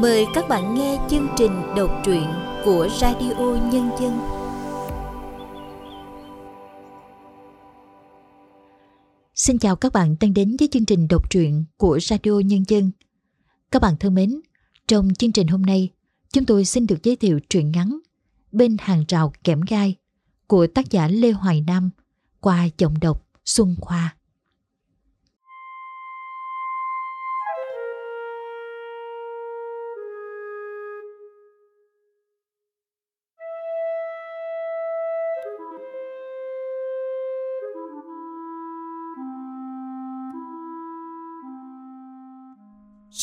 Mời các bạn nghe chương trình đọc truyện của Radio Nhân dân. Xin chào các bạn đang đến với chương trình đọc truyện của Radio Nhân dân. Các bạn thân mến, trong chương trình hôm nay, chúng tôi xin được giới thiệu truyện ngắn Bên hàng rào kẽm gai của tác giả Lê Hoài Nam qua giọng đọc Xuân Khoa.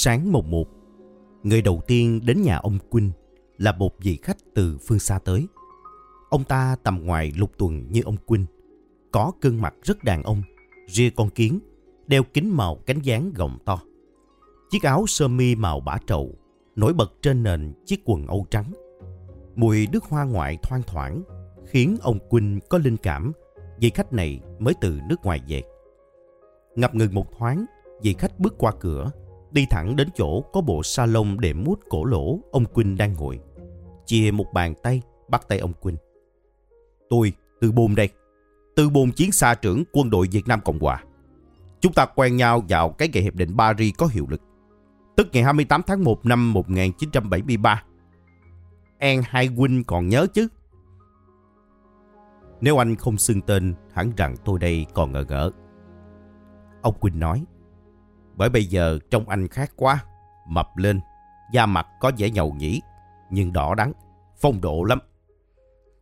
Sáng mùng một, người đầu tiên đến nhà ông Quynh là một vị khách từ phương xa tới. Ông ta tầm ngoài lục tuần như ông Quynh, có gương mặt rất đàn ông, ria con kiến, đeo kính màu cánh dáng gọng to. Chiếc áo sơ mi màu bả trầu, nổi bật trên nền chiếc quần âu trắng. Mùi nước hoa ngoại thoang thoảng, khiến ông Quynh có linh cảm vị khách này mới từ nước ngoài về. Ngập ngừng một thoáng, vị khách bước qua cửa, đi thẳng đến chỗ có bộ salon để mút cổ lỗ ông Quynh đang ngồi. Chia một bàn tay, bắt tay ông Quynh. Tôi, Từ Bồn đây. Từ Bồn chiến xa trưởng quân đội Việt Nam Cộng Hòa. Chúng ta quen nhau vào cái ngày Hiệp định Paris có hiệu lực. Tức ngày 28 tháng 1 năm 1973. An Hai Huynh còn nhớ chứ? Nếu anh không xưng tên, hẳn rằng tôi đây còn ngờ ngỡ. Ông Quynh nói, bởi bây giờ trông anh khác quá, mập lên, da mặt có vẻ nhầu nhĩ, nhưng đỏ đắng, phong độ lắm.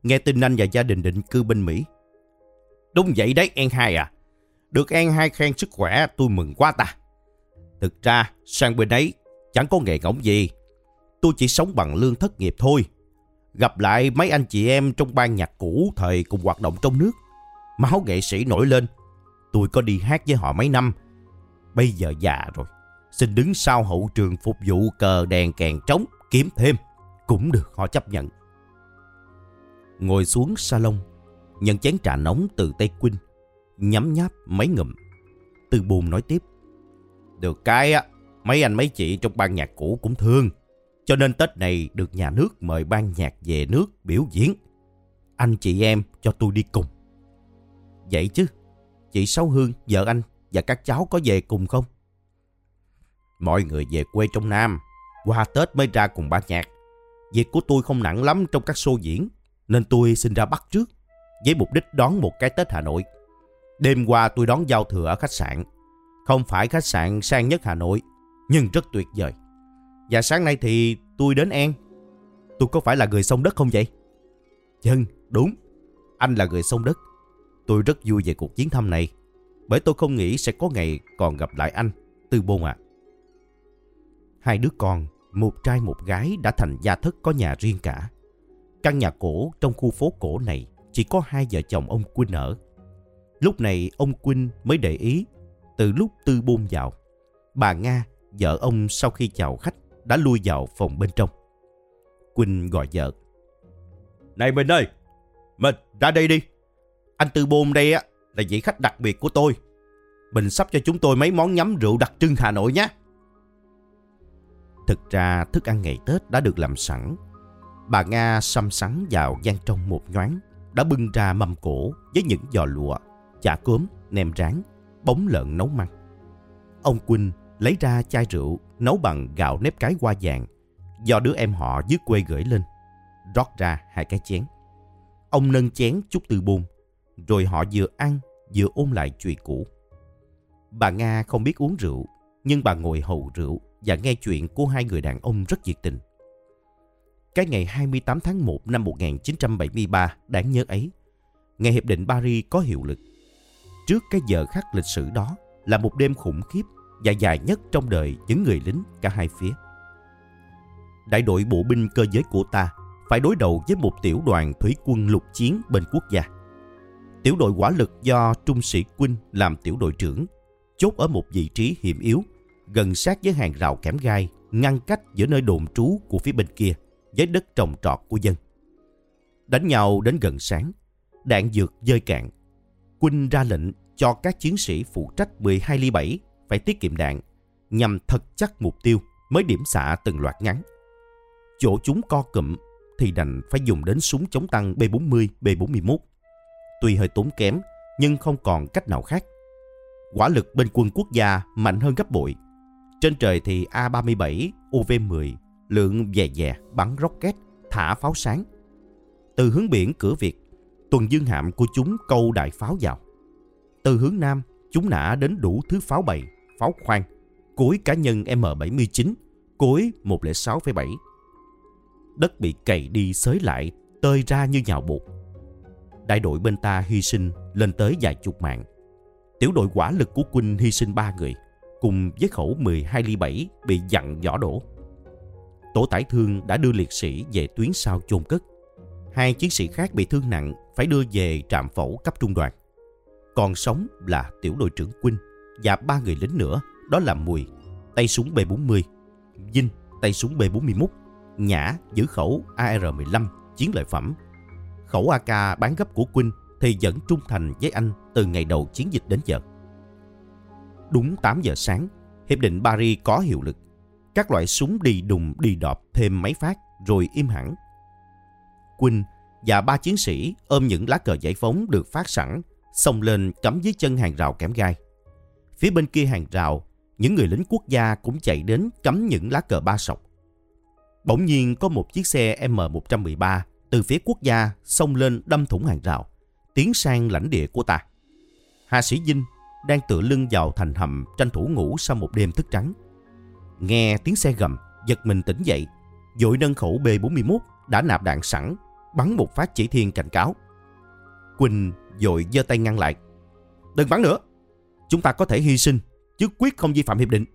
Nghe tin anh và gia đình định cư bên Mỹ. Đúng vậy đấy An Hai à, được An Hai khen sức khỏe tôi mừng quá ta. Thực ra sang bên ấy chẳng có nghề ngỗng gì, tôi chỉ sống bằng lương thất nghiệp thôi. Gặp lại mấy anh chị em trong ban nhạc cũ thời cùng hoạt động trong nước. Máu nghệ sĩ nổi lên. Tôi có đi hát với họ mấy năm. Bây giờ già rồi. Xin đứng sau hậu trường phục vụ cờ đèn kèn trống kiếm thêm. Cũng được họ chấp nhận. Ngồi xuống salon. Nhận chén trà nóng từ tay Quynh. Nhắm nháp mấy ngụm. Từ buồn nói tiếp. Được cái á, mấy anh mấy chị trong ban nhạc cũ cũng thương. Cho nên Tết này được nhà nước mời ban nhạc về nước biểu diễn. Anh chị em cho tôi đi cùng. Vậy chứ, chị Sáu Hương, vợ anh và các cháu có về cùng không? Mọi người về quê trong Nam, qua Tết mới ra cùng ban nhạc. Việc của tôi không nặng lắm trong các show diễn, nên tôi xin ra bắt trước, với mục đích đón một cái Tết Hà Nội. Đêm qua tôi đón giao thừa ở khách sạn. Không phải khách sạn sang nhất Hà Nội, nhưng rất tuyệt vời. Và sáng nay thì tôi đến An. Tôi có phải là người sông đất không vậy? Dân, đúng. Anh là người sông đất. Tôi rất vui về cuộc chiến thăm này. Bởi tôi không nghĩ sẽ có ngày còn gặp lại anh, Tư Bôn ạ. Hai đứa con, một trai một gái đã thành gia thất có nhà riêng cả. Căn nhà cổ trong khu phố cổ này chỉ có hai vợ chồng ông Quynh ở. Lúc này ông Quynh mới để ý từ lúc Tư Bôn vào. Bà Nga, vợ ông sau khi chào khách đã lui vào phòng bên trong. Quynh gọi vợ. Này Bình ơi, Mình ra đây đi. Anh Tư Bôn đây á là vị khách đặc biệt của tôi. Bình sắp cho chúng tôi mấy món nhắm rượu đặc trưng Hà Nội nhé. Thực ra thức ăn ngày Tết đã được làm sẵn. Bà Nga xăm sắn vào gian trong một nhoáng, đã bưng ra mâm cổ với những giò lụa, chả cốm, nem rán, bóng lợn nấu măng. Ông Quynh lấy ra chai rượu nấu bằng gạo nếp cái hoa vàng do đứa em họ dưới quê gửi lên, rót ra hai cái chén. Ông nâng chén chút từ bùn, rồi họ vừa ăn vừa ôn lại chuyện cũ. Bà Nga không biết uống rượu, nhưng bà ngồi hầu rượu và nghe chuyện của hai người đàn ông rất nhiệt tình. Cái ngày 28 tháng 1 năm 1973 đáng nhớ ấy, ngày Hiệp định Paris có hiệu lực. Trước cái giờ khắc lịch sử đó là một đêm khủng khiếp và dài nhất trong đời những người lính cả hai phía. Đại đội bộ binh cơ giới của ta phải đối đầu với một tiểu đoàn thủy quân lục chiến bên quốc gia. Tiểu đội quả lực do Trung sĩ Quynh làm tiểu đội trưởng, chốt ở một vị trí hiểm yếu, gần sát với hàng rào kẽm gai, ngăn cách giữa nơi đồn trú của phía bên kia với đất trồng trọt của dân. Đánh nhau đến gần sáng, đạn dược rơi cạn. Quynh ra lệnh cho các chiến sĩ phụ trách 12 ly 7 phải tiết kiệm đạn nhằm thật chắc mục tiêu mới điểm xạ từng loạt ngắn. Chỗ chúng co cụm thì đành phải dùng đến súng chống tăng B40, B41. Tuy hơi tốn kém, nhưng không còn cách nào khác. Quả lực bên quân quốc gia mạnh hơn gấp bội. Trên trời thì A-37, UV-10 lượng dè dè bắn rocket, thả pháo sáng. Từ hướng biển cửa Việt, tuần dương hạm của chúng câu đại pháo vào. Từ hướng Nam, chúng nã đến đủ thứ pháo bầy, pháo khoan, cối cá nhân M79, cối 106,7. Đất bị cày đi xới lại, tơi ra như nhào bột. Đại đội bên ta hy sinh lên tới vài chục mạng. Tiểu đội quả lực của quân hy sinh ba người, cùng với khẩu 12 ly 7 bị dặn vỏ đổ. Tổ tải thương đã đưa liệt sĩ về tuyến sau chôn cất. Hai chiến sĩ khác bị thương nặng phải đưa về trạm phẫu cấp trung đoàn. Còn sống là tiểu đội trưởng Quynh và ba người lính nữa, đó là Mùi, tay súng B40, Vinh, tay súng B41, Nhã giữ khẩu AR-15, chiến lợi phẩm. Khẩu AK bán gấp của Quynh thì vẫn trung thành với anh từ ngày đầu chiến dịch đến giờ. Đúng 8 giờ sáng, Hiệp định Paris có hiệu lực. Các loại súng đi đùng đi đọp thêm mấy phát rồi im hẳn. Quynh và ba chiến sĩ ôm những lá cờ giải phóng được phát sẵn, xông lên cắm dưới chân hàng rào kém gai. Phía bên kia hàng rào, những người lính quốc gia cũng chạy đến cắm những lá cờ ba sọc. Bỗng nhiên có một chiếc xe M113 từ phía quốc gia xông lên đâm thủng hàng rào, tiến sang lãnh địa của ta. Hạ sĩ Vinh đang tựa lưng vào thành hầm tranh thủ ngủ sau một đêm thức trắng. Nghe tiếng xe gầm, giật mình tỉnh dậy, dội nâng khẩu B41 đã nạp đạn sẵn, bắn một phát chỉ thiên cảnh cáo. Quỳnh dội giơ tay ngăn lại. Đừng bắn nữa, chúng ta có thể hy sinh, chứ quyết không vi phạm hiệp định.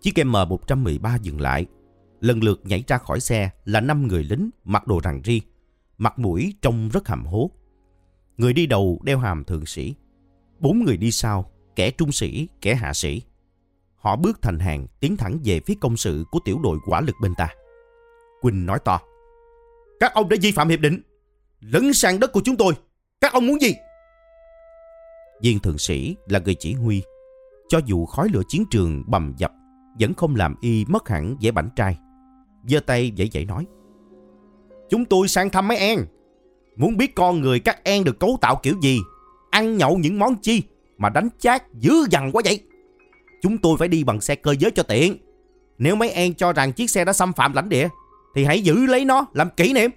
Chiếc M113 dừng lại, lần lượt nhảy ra khỏi xe là năm người lính mặc đồ rằn ri, mặt mũi trông rất hàm hố. Người đi đầu đeo hàm thượng sĩ, bốn người đi sau, kẻ trung sĩ, kẻ hạ sĩ. Họ bước thành hàng tiến thẳng về phía công sự của tiểu đội quả lực bên ta. Quỳnh nói to. Các ông đã vi phạm hiệp định, lấn sang đất của chúng tôi. Các ông muốn gì? Viên thượng sĩ là người chỉ huy. Cho dù khói lửa chiến trường bầm dập, vẫn không làm y mất hẳn vẻ bảnh trai giơ tay dãy dãy nói. Chúng tôi sang thăm mấy em. Muốn biết con người các em được cấu tạo kiểu gì, ăn nhậu những món chi mà đánh chát dữ dằn quá vậy. Chúng tôi phải đi bằng xe cơ giới cho tiện. Nếu mấy em cho rằng chiếc xe đã xâm phạm lãnh địa, thì hãy giữ lấy nó làm kỷ niệm.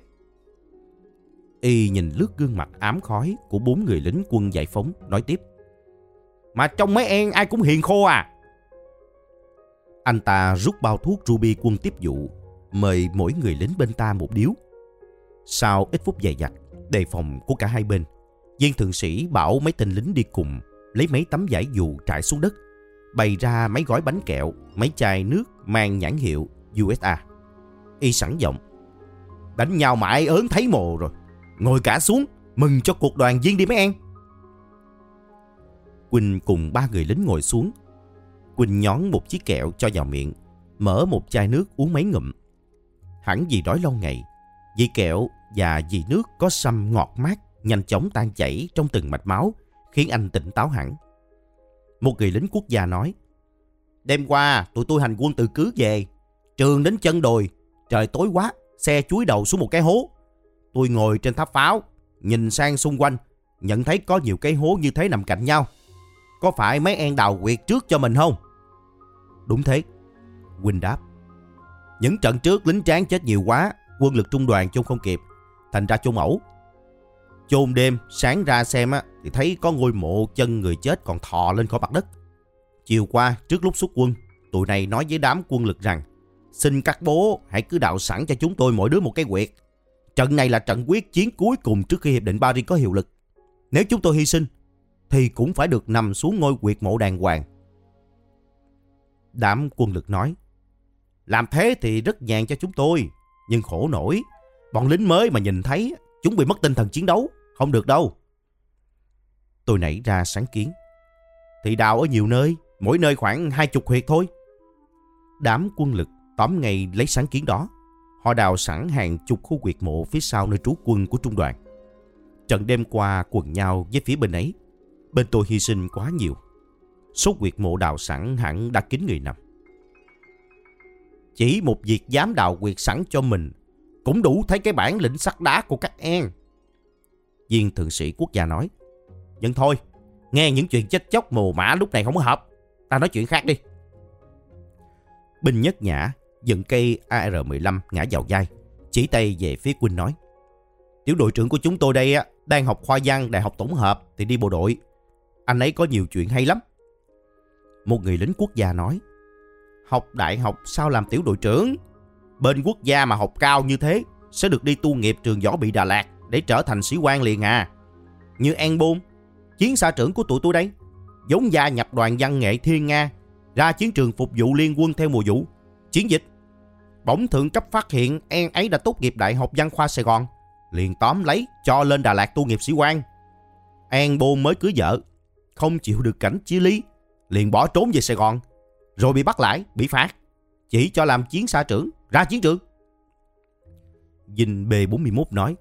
Y nhìn lướt gương mặt ám khói của bốn người lính quân giải phóng, nói tiếp. Mà trong mấy em ai cũng hiền khô à. Anh ta rút bao thuốc ruby quân tiếp dụ mời mỗi người lính bên ta một điếu. Sau ít phút dày dặt, đề phòng của cả hai bên, viên thượng sĩ bảo mấy tên lính đi cùng, lấy mấy tấm vải dù trải xuống đất, bày ra mấy gói bánh kẹo, mấy chai nước mang nhãn hiệu USA. Y sẵn giọng. Đánh nhau mãi ớn thấy mồ rồi. Ngồi cả xuống, mừng cho cuộc đoàn viên đi mấy em. Quỳnh cùng ba người lính ngồi xuống. Quỳnh nhón một chiếc kẹo cho vào miệng, mở một chai nước uống mấy ngụm. Hẳn vì đói lâu ngày, vì kẹo và vì nước có sâm ngọt mát nhanh chóng tan chảy trong từng mạch máu, khiến anh tỉnh táo hẳn. Một người lính quốc gia nói, Đêm qua, tụi tôi hành quân từ cứ về, trường đến chân đồi, trời tối quá, xe chuối đầu xuống một cái hố. Tôi ngồi trên tháp pháo, nhìn sang xung quanh, nhận thấy có nhiều cái hố như thế nằm cạnh nhau. Có phải mấy em đào quyệt trước cho mình không? Đúng thế. Quỳnh đáp. Những trận trước lính tráng chết nhiều quá, quân lực trung đoàn chung không kịp, thành ra chôn ẩu. Chôn đêm, sáng ra xem á, thì thấy có ngôi mộ chân người chết còn thò lên khỏi mặt đất. Chiều qua, trước lúc xuất quân, tụi này nói với đám quân lực rằng Xin các bố hãy cứ đào sẵn cho chúng tôi mỗi đứa một cái quyệt. Trận này là trận quyết chiến cuối cùng trước khi Hiệp định Paris có hiệu lực. Nếu chúng tôi hy sinh, thì cũng phải được nằm xuống ngôi quyệt mộ đàng hoàng. Đám quân lực nói, làm thế thì rất nhàn cho chúng tôi, nhưng khổ nổi. Bọn lính mới mà nhìn thấy, chúng bị mất tinh thần chiến đấu, không được đâu. Tôi nảy ra sáng kiến. Thì đào ở nhiều nơi, mỗi nơi khoảng hai chục huyệt thôi. Đám quân lực tóm ngay lấy sáng kiến đó. Họ đào sẵn hàng chục khu quyệt mộ phía sau nơi trú quân của trung đoàn. Trận đêm qua quần nhau với phía bên ấy. Bên tôi hy sinh quá nhiều. Số quyệt mộ đào sẵn hẳn đã kín người nằm. Chỉ một việc dám đào quyệt sẵn cho mình cũng đủ thấy cái bản lĩnh sắt đá của các em. Viên thượng sĩ quốc gia nói. Nhưng thôi, nghe những chuyện chết chóc mồ mã lúc này không hợp. Ta nói chuyện khác đi. Binh nhất nhã dựng cây AR-15 ngã vào vai, chỉ tay về phía Quynh nói. Tiểu đội trưởng của chúng tôi đây á, đang học khoa văn đại học tổng hợp thì đi bộ đội. Anh ấy có nhiều chuyện hay lắm. Một người lính quốc gia nói. Học đại học sao làm tiểu đội trưởng? Bên quốc gia mà học cao như thế sẽ được đi tu nghiệp trường võ bị Đà Lạt để trở thành sĩ quan liền à. Như An Bôn, chiến xa trưởng của tụi tôi đây. Giống gia nhập đoàn văn nghệ Thiên Nga, ra chiến trường phục vụ liên quân theo mùa vụ. Chiến dịch. Bỗng thượng cấp phát hiện An ấy đã tốt nghiệp Đại học Văn khoa Sài Gòn. Liền tóm lấy cho lên Đà Lạt tu nghiệp sĩ quan. An Bôn mới cưới vợ, không chịu được cảnh chí lý, liền bỏ trốn về Sài Gòn. Rồi bị bắt lại, bị phạt. Chỉ cho làm chiến xa trưởng, ra chiến trường. Dinh B41 nói,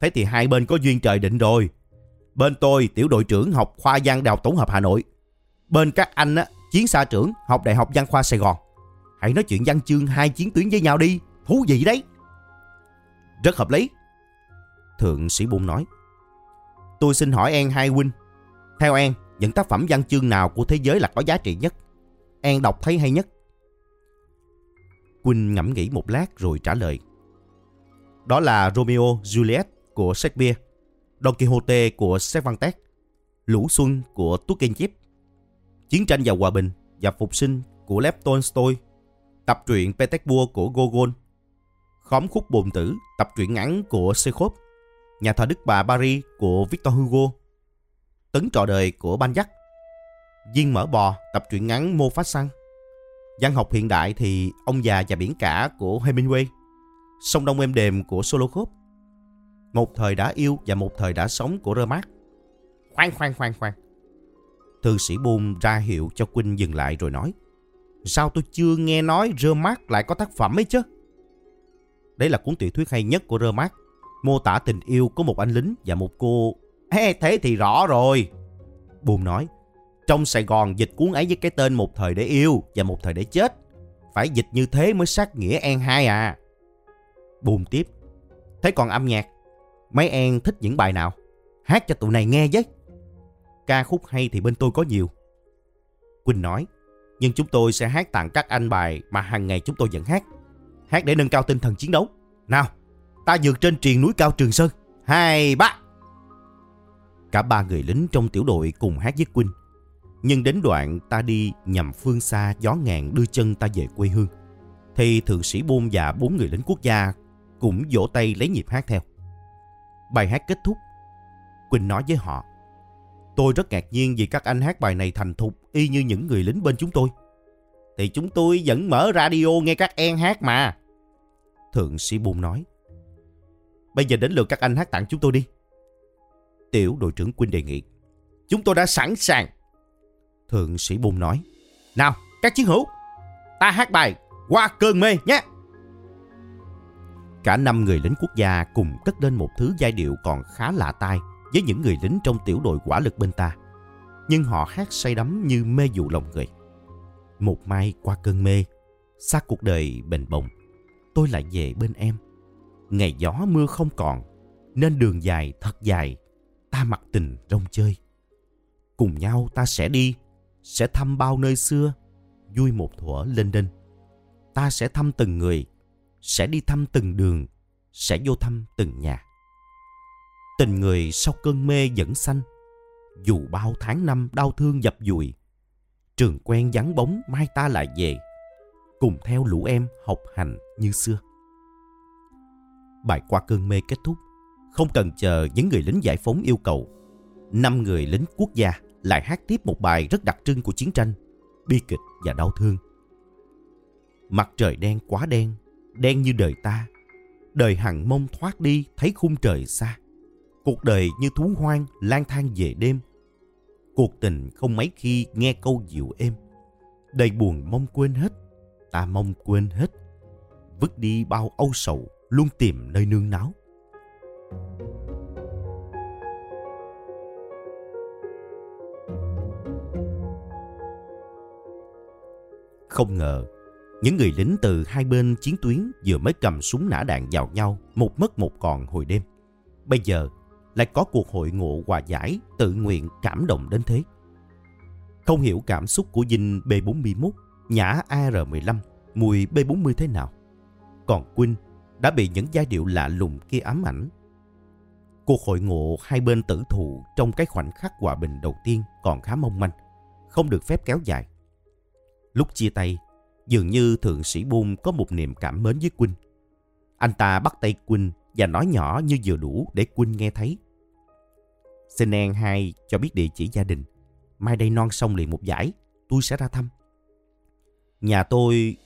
Thế thì hai bên có duyên trời định rồi. Bên tôi tiểu đội trưởng học khoa văn đại học tổng hợp Hà Nội. Bên các anh á, chiến xa trưởng học đại học văn khoa Sài Gòn. Hãy nói chuyện văn chương hai chiến tuyến với nhau đi. Thú vị đấy. Rất hợp lý. Thượng sĩ Bung nói. Tôi xin hỏi An hai huynh. Theo An, những tác phẩm văn chương nào của thế giới là có giá trị nhất? An đọc thấy hay nhất? Quỳnh ngẫm nghĩ một lát rồi trả lời. Đó là Romeo Juliet của Shakespeare, Don Quixote của Cervantes, Lũ Xuân của Turgenev, Chiến tranh và Hòa bình và Phục sinh của Lev Tolstoy, tập truyện Petersburg của Gogol, Khóm khúc bồn tử, tập truyện ngắn của Chekhov, Nhà thờ Đức Bà Paris của Victor Hugo, Tấn trò đời của Balzac, Viên mở bò, tập truyện ngắn Mô Phát Xăng, Văn học hiện đại thì Ông già và biển cả của Hemingway, Sông Đông êm đềm của Solokhov, Một thời đã yêu và một thời đã sống của Remark. Khoan khoan khoan khoan. Thư sĩ Bôn ra hiệu cho Quynh dừng lại rồi nói. Sao tôi chưa nghe nói Remark lại có tác phẩm ấy chứ? Đấy là cuốn tiểu thuyết hay nhất của Remark. mô tả tình yêu của một anh lính và một cô. Ê, thế thì rõ rồi. Bôn nói. Trong Sài Gòn dịch cuốn ấy với cái tên một thời để yêu và một thời để chết. Phải dịch như thế mới sát nghĩa An hai à. Bùm tiếp. Thế còn âm nhạc, mấy An thích những bài nào? Hát cho tụi này nghe với. Ca khúc hay thì bên tôi có nhiều. Quỳnh nói, nhưng chúng tôi sẽ hát tặng các anh bài mà hàng ngày chúng tôi vẫn hát. Hát để nâng cao tinh thần chiến đấu. Nào, ta vượt trên triền núi cao Trường Sơn. Hai, ba. Cả ba người lính trong tiểu đội cùng hát với Quỳnh. Nhưng đến đoạn ta đi nhằm phương xa gió ngàn đưa chân ta về quê hương. Thì thượng sĩ Bôn và bốn người lính quốc gia cũng vỗ tay lấy nhịp hát theo. Bài hát kết thúc. Quỳnh nói với họ. Tôi rất ngạc nhiên vì các anh hát bài này thành thục y như những người lính bên chúng tôi. Thì chúng tôi vẫn mở radio nghe các em hát mà. Thượng sĩ Bôn nói. Bây giờ đến lượt các anh hát tặng chúng tôi đi. Tiểu đội trưởng Quynh đề nghị. Chúng tôi đã sẵn sàng. Thượng sĩ bùn nói. Nào, các chiến hữu, ta hát bài Qua cơn mê nhé. Cả năm người lính quốc gia cùng cất lên một thứ giai điệu còn khá lạ tai với những người lính trong tiểu đội quả lực bên ta. Nhưng họ hát say đắm như mê dụ lòng người. Một mai qua cơn mê, xa cuộc đời bền bồng, tôi lại về bên em. Ngày gió mưa không còn, nên đường dài thật dài, ta mặc tình rong chơi. Cùng nhau ta sẽ đi sẽ thăm bao nơi xưa, vui một thuở lên đinh. Ta sẽ thăm từng người, sẽ đi thăm từng đường, sẽ vô thăm từng nhà. Tình người sau cơn mê vẫn xanh, dù bao tháng năm đau thương dập dùi. Trường quen vắng bóng mai ta lại về, cùng theo lũ em học hành như xưa. Bài qua cơn mê kết thúc, không cần chờ những người lính giải phóng yêu cầu. Năm người lính quốc gia lại hát tiếp một bài rất đặc trưng của chiến tranh, bi kịch và đau thương. Mặt trời đen quá đen, đen như đời ta. Đời hằng mông thoát đi thấy khung trời xa. Cuộc đời như thú hoang lang thang về đêm. Cuộc tình không mấy khi nghe câu dịu êm. Đầy buồn mong quên hết, ta mong quên hết. Vứt đi bao âu sầu, luôn tìm nơi nương náu. Không ngờ, Những người lính từ hai bên chiến tuyến vừa mới cầm súng nã đạn vào nhau, một mất một còn hồi đêm. Bây giờ lại có cuộc hội ngộ hòa giải, tự nguyện cảm động đến thế. Không hiểu cảm xúc của Vinh B41, nhã AR15, mùi B40 thế nào. Còn Quynh đã bị những giai điệu lạ lùng kia ám ảnh. Cuộc hội ngộ hai bên tử thù trong cái khoảnh khắc hòa bình đầu tiên còn khá mong manh, không được phép kéo dài. Lúc chia tay, dường như thượng sĩ Bôn có một niềm cảm mến với Quynh. Anh ta bắt tay Quynh và nói nhỏ như vừa đủ để Quynh nghe thấy. Xin en hai cho biết địa chỉ gia đình. Mai đây non xong liền một giải, tôi sẽ ra thăm. Nhà tôi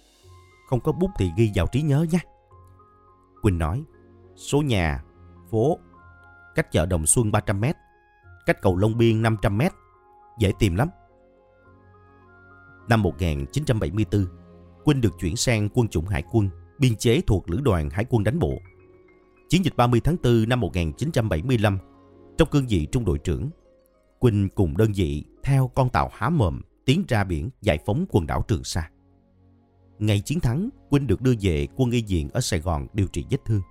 không có bút thì ghi vào trí nhớ nha. Quỳnh nói, số nhà, phố, cách chợ Đồng Xuân 300 m cách cầu Long Biên 500 m dễ tìm lắm. Năm 1974, Quỳnh được chuyển sang quân chủng hải quân, biên chế thuộc lữ đoàn hải quân đánh bộ. Chiến dịch 30 tháng 4 năm 1975, trong cương vị trung đội trưởng, Quỳnh cùng đơn vị theo con tàu há mồm tiến ra biển giải phóng quần đảo Trường Sa. Ngày chiến thắng, Quynh được đưa về quân y viện ở Sài Gòn điều trị vết thương.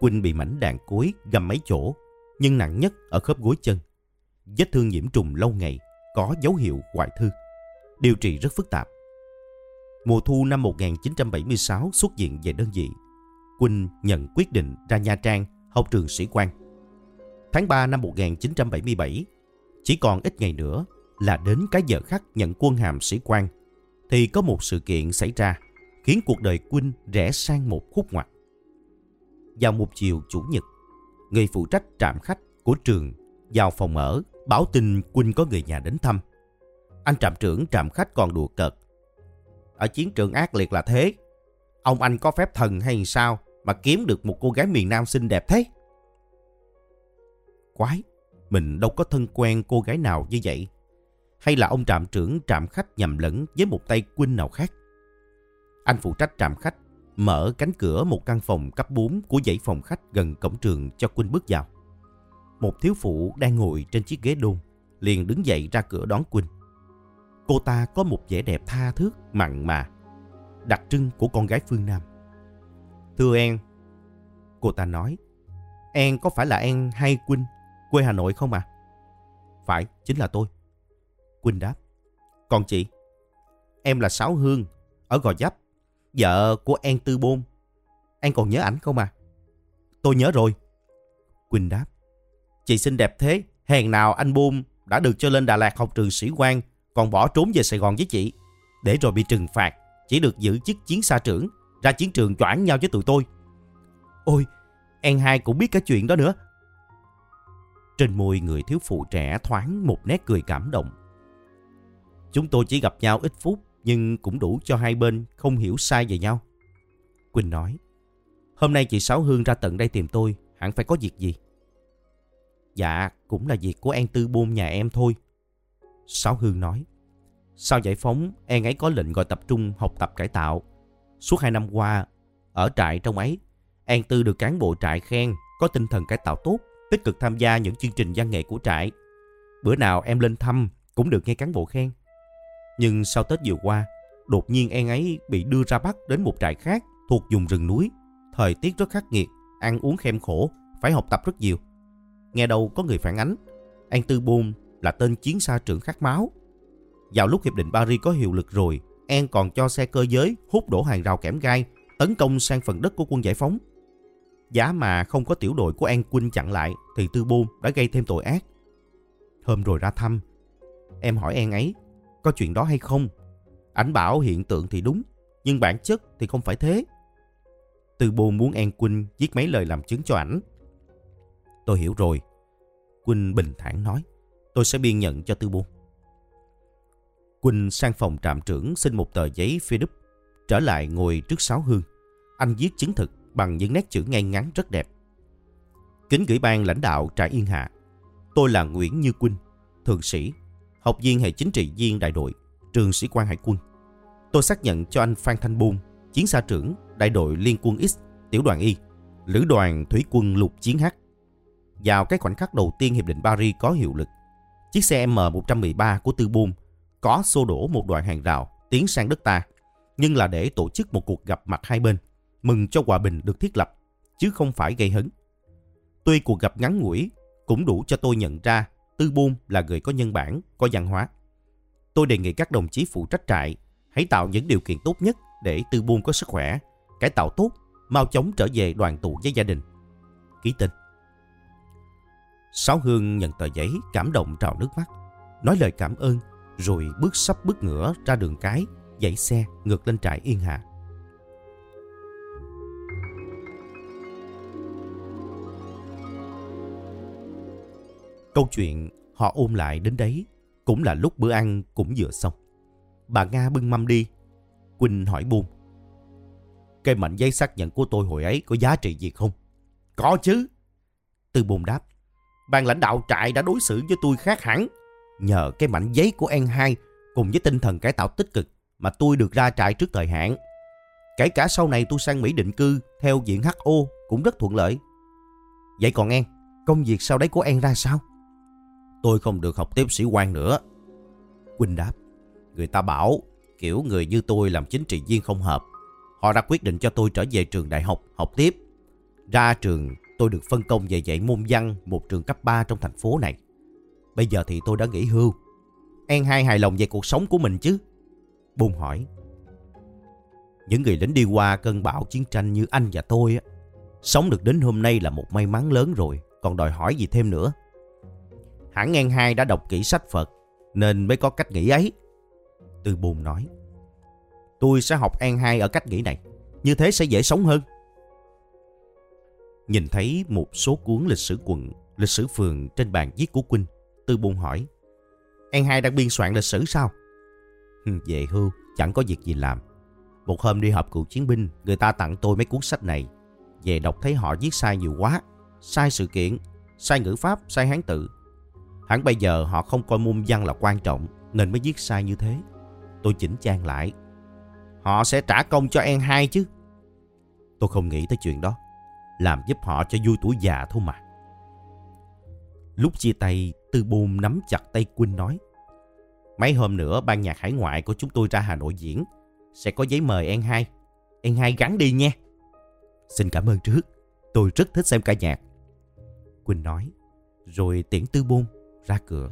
Quynh bị mảnh đạn cối găm mấy chỗ, nhưng nặng nhất ở khớp gối chân. Vết thương nhiễm trùng lâu ngày, có dấu hiệu hoại thư. Điều trị rất phức tạp. Mùa thu năm 1976 xuất viện về đơn vị. Quynh nhận quyết định ra Nha Trang học trường sĩ quan. Tháng 3 năm 1977, chỉ còn ít ngày nữa là đến cái giờ khắc nhận quân hàm sĩ quan thì có một sự kiện xảy ra khiến cuộc đời Quynh rẽ sang một khúc ngoặt. Vào một chiều chủ nhật, người phụ trách trạm khách của trường vào phòng ở báo tin Quynh có người nhà đến thăm. Anh trạm trưởng trạm khách còn đùa cợt. Ở chiến trường ác liệt là thế. Ông anh có phép thần hay sao mà kiếm được một cô gái miền Nam xinh đẹp thế? Quái, mình đâu có thân quen cô gái nào như vậy hay là ông trạm trưởng trạm khách nhầm lẫn với một tay quân nào khác. Anh phụ trách trạm khách, mở cánh cửa một căn phòng cấp 4 của dãy phòng khách gần cổng trường cho quân bước vào. Một thiếu phụ đang ngồi trên chiếc ghế đôn, liền đứng dậy ra cửa đón quân. Cô ta có một vẻ đẹp tha thước, mặn mà, đặc trưng của con gái phương Nam. Thưa em, cô ta nói, em có phải là em hay Quynh, quê Hà Nội không à? Phải, chính là tôi. Quynh đáp. Còn chị? Em là Sáu Hương, ở Gò Dấp, vợ của An Tư Bôn. An còn nhớ ảnh không à? Tôi nhớ rồi. Quynh đáp. Chị xinh đẹp thế, hèn nào anh Bôn đã được cho lên Đà Lạt học trường sĩ quan, còn bỏ trốn về Sài Gòn với chị. Để rồi bị trừng phạt, chỉ được giữ chức chiến xa trưởng, ra chiến trường choảng nhau với tụi tôi. Ôi, An hai cũng biết cái chuyện đó nữa. Trên môi người thiếu phụ trẻ thoáng một nét cười cảm động. Chúng tôi chỉ gặp nhau ít phút nhưng cũng đủ cho hai bên không hiểu sai về nhau. Quỳnh nói, hôm nay chị Sáu Hương ra tận đây tìm tôi, hẳn phải có việc gì? Dạ, cũng là việc của An Tư Bôn nhà em thôi. Sáu Hương nói, sau giải phóng, em ấy có lệnh gọi tập trung học tập cải tạo. Suốt hai năm qua, ở trại trong ấy, An Tư được cán bộ trại khen có tinh thần cải tạo tốt, tích cực tham gia những chương trình văn nghệ của trại. Bữa nào em lên thăm cũng được nghe cán bộ khen. Nhưng sau Tết vừa qua, đột nhiên em ấy bị đưa ra bắt đến một trại khác thuộc vùng rừng núi. Thời tiết rất khắc nghiệt, ăn uống khem khổ, phải học tập rất nhiều. Nghe đâu có người phản ánh, An Tư Bôn là tên chiến xa trưởng khát máu. Vào lúc Hiệp định Paris có hiệu lực rồi, An còn cho xe cơ giới hút đổ hàng rào kẽm gai, tấn công sang phần đất của quân giải phóng. Giá mà không có tiểu đội của An Quynh chặn lại thì Tư Bôn đã gây thêm tội ác. Hôm rồi ra thăm, em hỏi An ấy có chuyện đó hay không? Ảnh bảo hiện tượng thì đúng, nhưng bản chất thì không phải thế. Tư bôn muốn An Quynh viết mấy lời làm chứng cho ảnh. Tôi hiểu rồi. Quynh bình thản nói, tôi sẽ biên nhận cho Tư buôn. Quỳnh sang phòng trạm trưởng xin một tờ giấy phê đúc, trở lại ngồi trước sáu hương. Anh viết chứng thực bằng những nét chữ ngay ngắn rất đẹp. Kính gửi ban lãnh đạo trại Yên Hạ. Tôi là Nguyễn Như Quynh, thượng sĩ, học viên hệ chính trị viên đại đội, trường sĩ quan hải quân. Tôi xác nhận cho anh Phan Thanh Bôn, chiến xa trưởng đại đội liên quân X, tiểu đoàn Y, lữ đoàn thủy quân lục chiến H. Vào cái khoảnh khắc đầu tiên Hiệp định Paris có hiệu lực, chiếc xe M113 của Tư Bôn có xô đổ một đoạn hàng rào tiến sang đất ta, nhưng là để tổ chức một cuộc gặp mặt hai bên, mừng cho hòa bình được thiết lập, chứ không phải gây hấn. Tuy cuộc gặp ngắn ngủi, cũng đủ cho tôi nhận ra Tư Bôn là người có nhân bản, có văn hóa. Tôi đề nghị các đồng chí phụ trách trại hãy tạo những điều kiện tốt nhất để Tư Bôn có sức khỏe, cải tạo tốt, mau chóng trở về đoàn tụ với gia đình. Ký tên Sáu Hương nhận tờ giấy cảm động trào nước mắt, nói lời cảm ơn rồi bước sắp bước ngửa ra đường cái, dãy xe ngược lên trại Yên Hà. Câu chuyện họ ôm lại đến đấy cũng là lúc bữa ăn cũng vừa xong. Bà Nga bưng mâm đi. Quỳnh hỏi buông. cây mảnh giấy xác nhận của tôi hồi ấy có giá trị gì không? Có chứ. Tư bồn đáp. Ban lãnh đạo trại đã đối xử với tôi khác hẳn. Nhờ cái mảnh giấy của An 2 cùng với tinh thần cải tạo tích cực mà tôi được ra trại trước thời hạn. Kể cả sau này tôi sang Mỹ định cư theo diện HO cũng rất thuận lợi. Vậy còn an công việc sau đấy của an ra sao? Tôi không được học tiếp sĩ quan nữa. Quỳnh đáp, người ta bảo kiểu người như tôi làm chính trị viên không hợp. Họ đã quyết định cho tôi trở về trường đại học học tiếp. Ra trường tôi được phân công về dạy môn văn một trường cấp 3 trong thành phố này. Bây giờ thì tôi đã nghỉ hưu. an hai hài lòng về cuộc sống của mình chứ? Bôn hỏi. Những người lính đi qua cơn bão chiến tranh như anh và tôi á, sống được đến hôm nay là một may mắn lớn rồi, còn đòi hỏi gì thêm nữa. Hẳn an hai đã đọc kỹ sách Phật nên mới có cách nghĩ ấy. từ Bồn nói. Tôi sẽ học An hai ở cách nghĩ này. Như thế sẽ dễ sống hơn. Nhìn thấy một số cuốn lịch sử quận, lịch sử phường trên bàn viết của Quynh, Tư Bồn hỏi. An hai đang biên soạn lịch sử sao? Về hưu, chẳng có việc gì làm. Một hôm đi họp cựu chiến binh, người ta tặng tôi mấy cuốn sách này. Về đọc thấy họ viết sai nhiều quá. Sai sự kiện, sai ngữ pháp, sai hán tự. Hẳn bây giờ họ không coi môn văn là quan trọng nên mới viết sai như thế. Tôi chỉnh trang lại. Họ sẽ trả công cho En hai chứ. Tôi không nghĩ tới chuyện đó. Làm giúp họ cho vui tuổi già thôi mà. Lúc chia tay, Tư Bôn nắm chặt tay Quynh nói. Mấy hôm nữa ban nhạc hải ngoại của chúng tôi ra Hà Nội diễn. Sẽ có giấy mời En hai. En hai gắn đi nha. Xin cảm ơn trước. Tôi rất thích xem ca nhạc. Quynh nói. Rồi tiễn Tư Bôn ra cửa.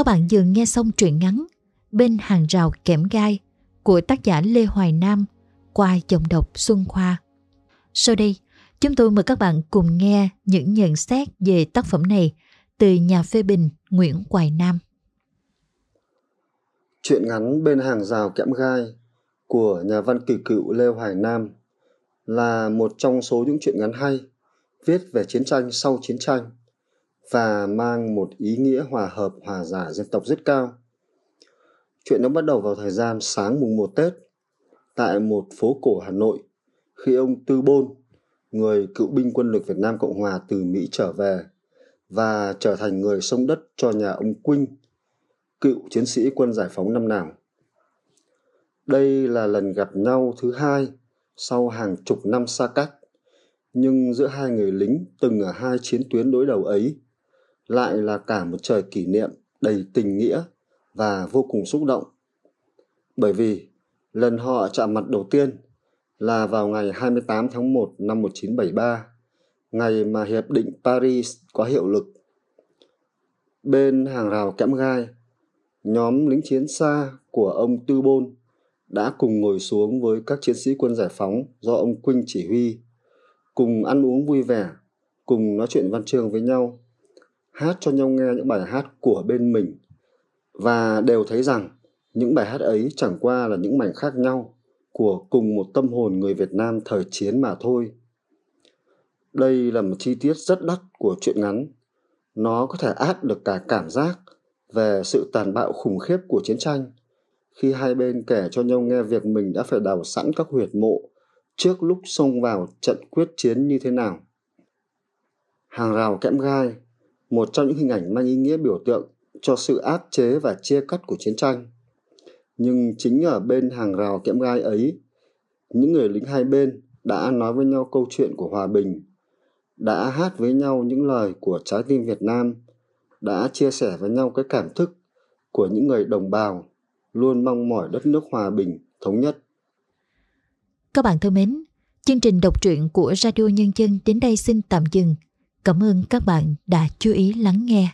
Các bạn vừa nghe xong truyện ngắn Bên hàng rào kẽm gai của tác giả Lê Hoài Nam qua dòng đọc Xuân Khoa. Sau đây, chúng tôi mời các bạn cùng nghe những nhận xét về tác phẩm này từ nhà phê bình Nguyễn Hoài Nam. Chuyện ngắn Bên hàng rào kẽm gai của nhà văn kỳ cựu Lê Hoài Nam là một trong số những chuyện ngắn hay viết về chiến tranh sau chiến tranh và mang một ý nghĩa hòa hợp hòa giải dân tộc rất cao. Chuyện nó bắt đầu vào thời gian sáng mùng 1 Tết tại một phố cổ Hà Nội khi ông Tư Bôn, người cựu binh quân lực Việt Nam Cộng Hòa từ Mỹ trở về và trở thành người sông đất cho nhà ông Quynh, cựu chiến sĩ quân giải phóng năm nào. Đây là lần gặp nhau thứ hai sau hàng chục năm xa cách, nhưng giữa hai người lính từng ở hai chiến tuyến đối đầu ấy lại là cả một trời kỷ niệm đầy tình nghĩa và vô cùng xúc động. Bởi vì lần họ chạm mặt đầu tiên là vào ngày 28 tháng 1 năm 1973, ngày mà Hiệp định Paris có hiệu lực. Bên hàng rào kẽm gai, nhóm lính chiến xa của ông Tư Bôn đã cùng ngồi xuống với các chiến sĩ quân giải phóng do ông Quynh chỉ huy, cùng ăn uống vui vẻ, cùng nói chuyện văn chương với nhau, hát cho nhau nghe những bài hát của bên mình và đều thấy rằng những bài hát ấy chẳng qua là những mảnh khác nhau của cùng một tâm hồn người Việt Nam thời chiến mà thôi. Đây là một chi tiết rất đắt của truyện ngắn. Nó có thể át được cả cảm giác về sự tàn bạo khủng khiếp của chiến tranh khi hai bên kể cho nhau nghe việc mình đã phải đào sẵn các huyệt mộ trước lúc xông vào trận quyết chiến như thế nào. Hàng rào kẽm gai, một trong những hình ảnh mang ý nghĩa biểu tượng cho sự áp chế và chia cắt của chiến tranh. Nhưng chính ở bên hàng rào kẽm gai ấy, những người lính hai bên đã nói với nhau câu chuyện của hòa bình, đã hát với nhau những lời của trái tim Việt Nam, đã chia sẻ với nhau cái cảm thức của những người đồng bào luôn mong mỏi đất nước hòa bình, thống nhất. Các bạn thân mến, chương trình đọc truyện của Radio Nhân dân đến đây xin tạm dừng. Cảm ơn các bạn đã chú ý lắng nghe.